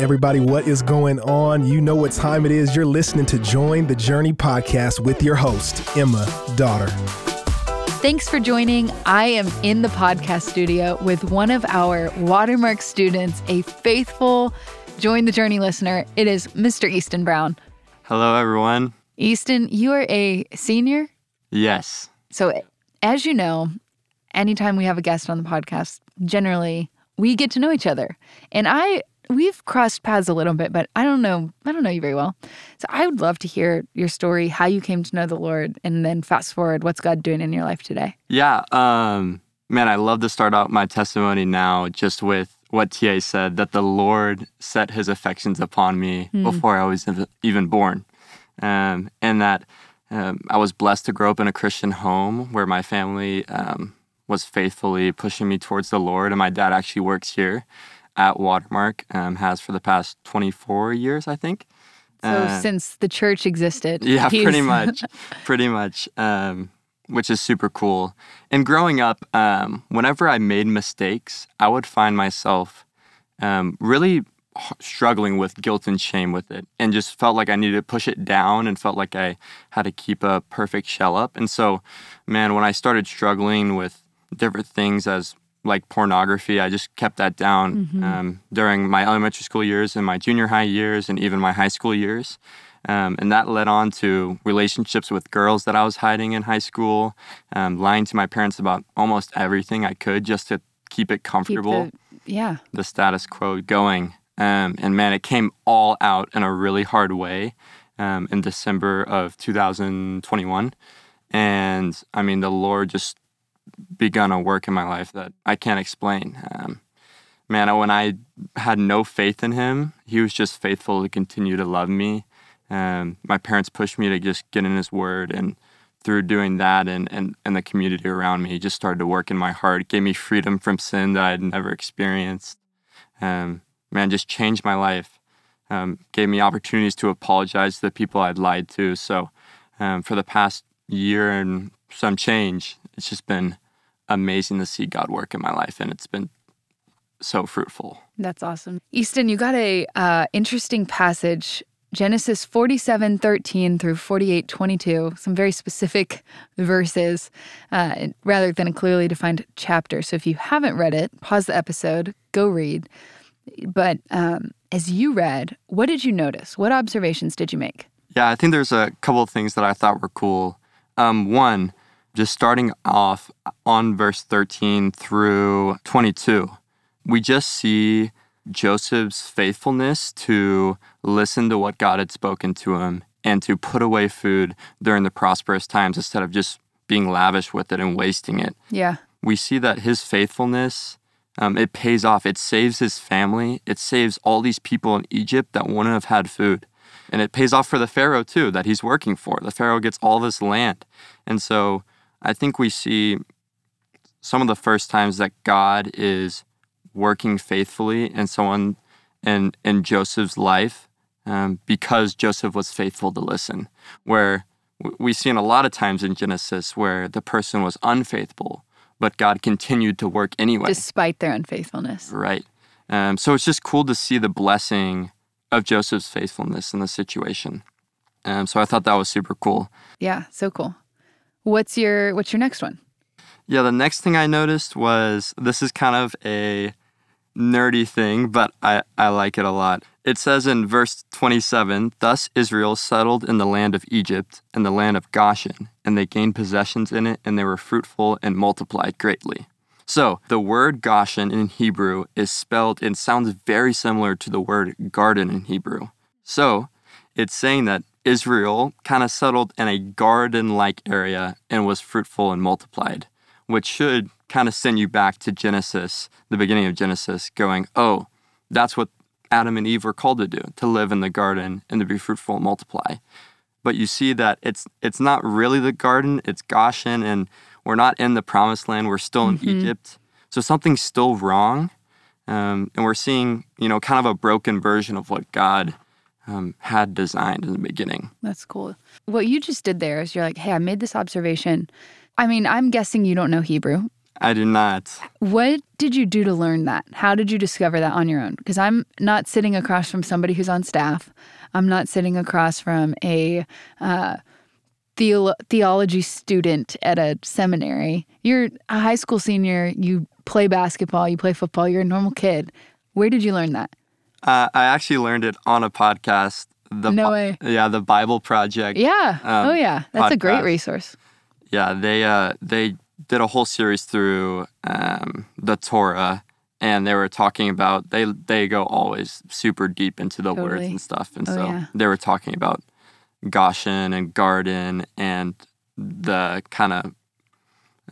Everybody, what is going on? You know what time it is. You're listening to Join the Journey podcast with your host, Emma Dotter. Thanks for joining. I am in the podcast studio with one of our Watermark students, a faithful Join the Journey listener. It is Mr. Easton Brown. Hello, everyone. Easton, you are a senior. Yes. So, as you know, anytime we have a guest on the podcast, generally we get to know each other. And I we've crossed paths a little bit, but I don't know I don't know you very well. So I would love to hear your story, how you came to know the Lord, and then fast forward, what's God doing in your life today? Yeah. Um, man, I love to start out my testimony now just with what TA said that the Lord set his affections upon me mm. before I was even born. Um, and that um, I was blessed to grow up in a Christian home where my family um, was faithfully pushing me towards the Lord. And my dad actually works here at Watermark, um, has for the past 24 years, I think. So uh, since the church existed. Yeah, pretty much. pretty much. Um, which is super cool. And growing up, um, whenever I made mistakes, I would find myself um, really struggling with guilt and shame with it and just felt like I needed to push it down and felt like I had to keep a perfect shell up. And so, man, when I started struggling with different things as like pornography. I just kept that down mm-hmm. um, during my elementary school years and my junior high years and even my high school years. Um, and that led on to relationships with girls that I was hiding in high school, um, lying to my parents about almost everything I could just to keep it comfortable. Keep the, yeah. The status quo going. Um, and man, it came all out in a really hard way um, in December of 2021. And I mean, the Lord just begun a work in my life that I can't explain. Um, man, when I had no faith in him, he was just faithful to continue to love me. Um, my parents pushed me to just get in his word and through doing that and, and, and the community around me, just started to work in my heart. Gave me freedom from sin that I had never experienced. Um, man, just changed my life. Um, gave me opportunities to apologize to the people I'd lied to. So um, for the past year and some change, it's just been amazing to see God work in my life, and it's been so fruitful. That's awesome. Easton, you got a uh, interesting passage, Genesis 47, 13 through 48, 22, some very specific verses uh, rather than a clearly defined chapter. So if you haven't read it, pause the episode, go read. But um, as you read, what did you notice? What observations did you make? Yeah, I think there's a couple of things that I thought were cool. Um, one, just starting off on verse 13 through 22, we just see Joseph's faithfulness to listen to what God had spoken to him and to put away food during the prosperous times instead of just being lavish with it and wasting it. Yeah. We see that his faithfulness um, it pays off. It saves his family. It saves all these people in Egypt that wouldn't have had food. And it pays off for the Pharaoh too, that he's working for. The Pharaoh gets all this land. And so I think we see some of the first times that God is working faithfully in someone in in Joseph's life um, because Joseph was faithful to listen. Where we've seen a lot of times in Genesis where the person was unfaithful, but God continued to work anyway, despite their unfaithfulness. Right. Um, so it's just cool to see the blessing of Joseph's faithfulness in the situation. Um, so I thought that was super cool. Yeah, so cool. What's your what's your next one? Yeah, the next thing I noticed was this is kind of a nerdy thing, but I, I like it a lot. It says in verse 27 Thus Israel settled in the land of Egypt and the land of Goshen, and they gained possessions in it, and they were fruitful and multiplied greatly. So, the word Goshen in Hebrew is spelled and sounds very similar to the word garden in Hebrew. So, it's saying that Israel kind of settled in a garden like area and was fruitful and multiplied, which should kind of send you back to Genesis, the beginning of Genesis, going, oh, that's what Adam and Eve were called to do, to live in the garden and to be fruitful and multiply. But you see that it's it's not really the garden, it's Goshen, and we're not in the promised land, we're still in mm-hmm. Egypt. So something's still wrong. Um, and we're seeing, you know, kind of a broken version of what God um, had designed in the beginning. That's cool. What you just did there is you're like, hey, I made this observation. I mean, I'm guessing you don't know Hebrew. I do not. What did you do to learn that? How did you discover that on your own? Because I'm not sitting across from somebody who's on staff. I'm not sitting across from a uh, theo- theology student at a seminary. You're a high school senior. You play basketball. You play football. You're a normal kid. Where did you learn that? Uh, I actually learned it on a podcast. The No way. Yeah, the Bible Project. Yeah. Um, oh yeah. That's a great resource. Yeah, they uh they did a whole series through um, the Torah, and they were talking about they they go always super deep into the words and stuff, and Oh, so yeah. they were talking about Goshen and Garden and the kind of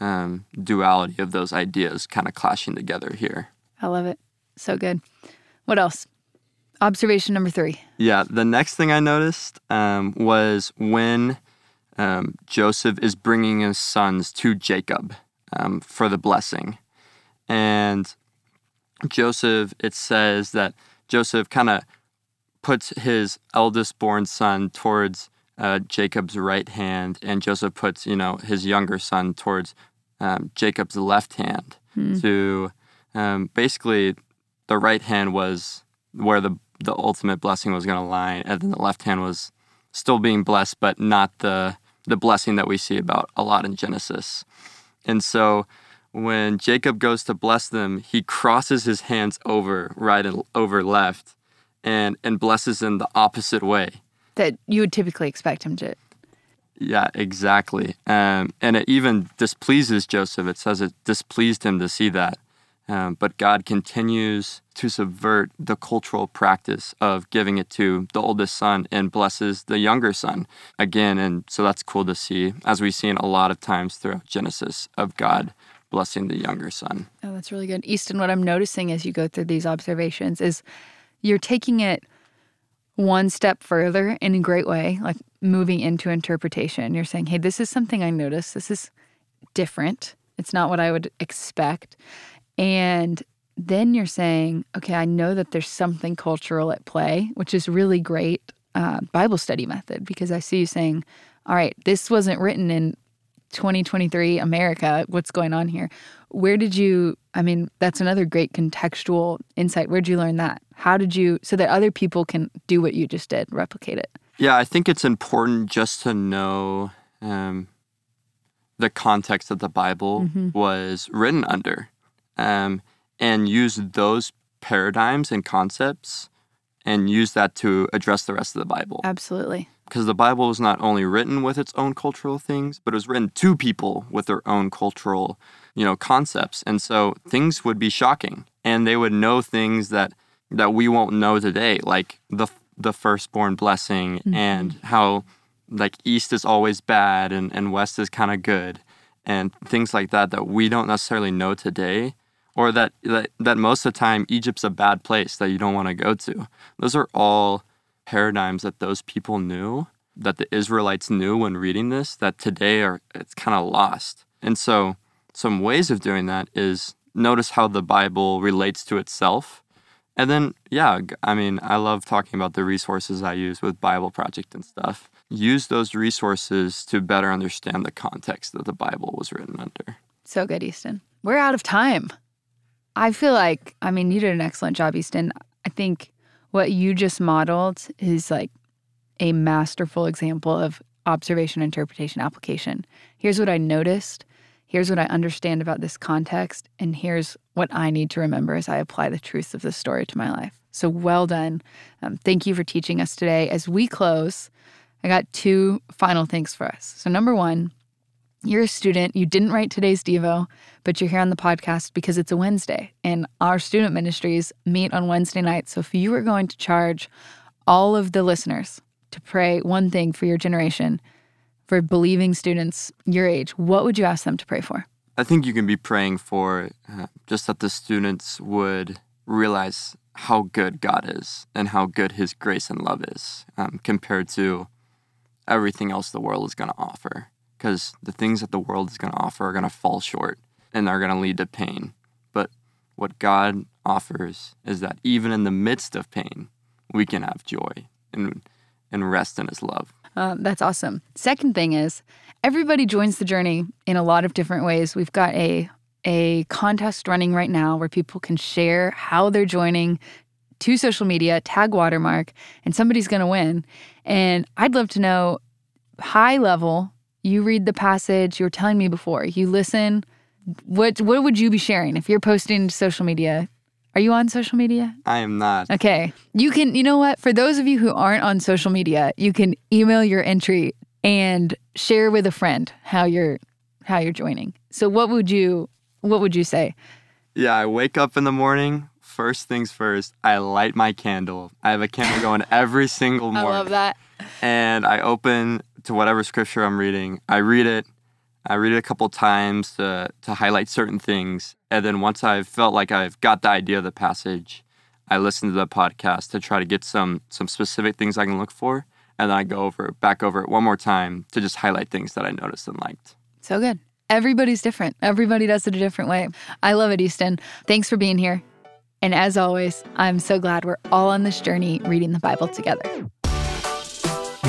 um, duality of those ideas kind of clashing together here. I love it. So good. What else? Observation number three. Yeah, the next thing I noticed um, was when um, Joseph is bringing his sons to Jacob um, for the blessing. And Joseph, it says that Joseph kind of puts his eldest born son towards uh, Jacob's right hand, and Joseph puts, you know, his younger son towards um, Jacob's left hand. To um, basically, the right hand was where the the ultimate blessing was going to lie, and then the left hand was still being blessed, but not the the blessing that we see about a lot in Genesis. And so, when Jacob goes to bless them, he crosses his hands over right and over left, and and blesses in the opposite way. That you would typically expect him to. Yeah, exactly. Um, and it even displeases Joseph. It says it displeased him to see that. Um, but God continues to subvert the cultural practice of giving it to the oldest son and blesses the younger son again. And so that's cool to see, as we've seen a lot of times throughout Genesis, of God blessing the younger son. Oh, that's really good. Easton, what I'm noticing as you go through these observations is you're taking it one step further in a great way, like moving into interpretation. You're saying, hey, this is something I noticed. This is different. It's not what I would expect. And then you're saying, okay, I know that there's something cultural at play, which is really great uh, Bible study method because I see you saying, all right, this wasn't written in 2023 America. What's going on here? Where did you, I mean, that's another great contextual insight. Where'd you learn that? How did you, so that other people can do what you just did, replicate it? Yeah, I think it's important just to know um, the context that the Bible was written under um, and use those paradigms and concepts and use that to address the rest of the Bible. Absolutely. Because the Bible was not only written with its own cultural things, but it was written to people with their own cultural, you know, concepts. And so things would be shocking and they would know things that that we won't know today, like the the firstborn blessing and how like east is always bad and, and west is kind of good and things like that that we don't necessarily know today or that, that that most of the time Egypt's a bad place that you don't want to go to. Those are all paradigms that those people knew that the Israelites knew when reading this that today are it's kind of lost. And so some ways of doing that is notice how the Bible relates to itself. And then yeah, I mean, I love talking about the resources I use with Bible Project and stuff. Use those resources to better understand the context that the Bible was written under. So good, Easton. We're out of time. I feel like, I mean, you did an excellent job, Easton. I think what you just modeled is like a masterful example of observation, interpretation, application. Here's what I noticed. Here's what I understand about this context. And here's what I need to remember as I apply the truth of this story to my life. So well done. Um, thank you for teaching us today. As we close, I got two final things for us. So, number one, you're a student, you didn't write today's Devo, but you're here on the podcast because it's a Wednesday and our student ministries meet on Wednesday nights. So if you were going to charge all of the listeners to pray one thing for your generation, for believing students your age, what would you ask them to pray for? I think you can be praying for uh, just that the students would realize how good God is and how good His grace and love is um, compared to everything else the world is going to offer. Because the things that the world is going to offer are going to fall short and are going to lead to pain. But what God offers is that even in the midst of pain, we can have joy and, and rest in His love. Um, that's awesome. Second thing is, everybody joins the journey in a lot of different ways. We've got a a contest running right now where people can share how they're joining to social media, tag Watermark, and somebody's going to win. And I'd love to know high level, you read the passage, you were telling me before, you listen. What what would you be sharing if you're posting to social media? Are you on social media? I am not. Okay. You can, you know what? For those of you who aren't on social media, you can email your entry and share with a friend how you're how you're joining. So what would you what would you say? Yeah, I wake up in the morning. First things first, I light my candle. I have a candle going every single morning. I love that. And I open to whatever scripture I'm reading. I read it. I read it a couple times to, to highlight certain things. And then once I've felt like I've got the idea of the passage, I listen to the podcast to try to get some some specific things I can look for. And then I go over back over it one more time to just highlight things that I noticed and liked. So good. Everybody's different. Everybody does it a different way. I love it, Easton. Thanks for being here. And as always, I'm so glad we're all on this journey reading the Bible together.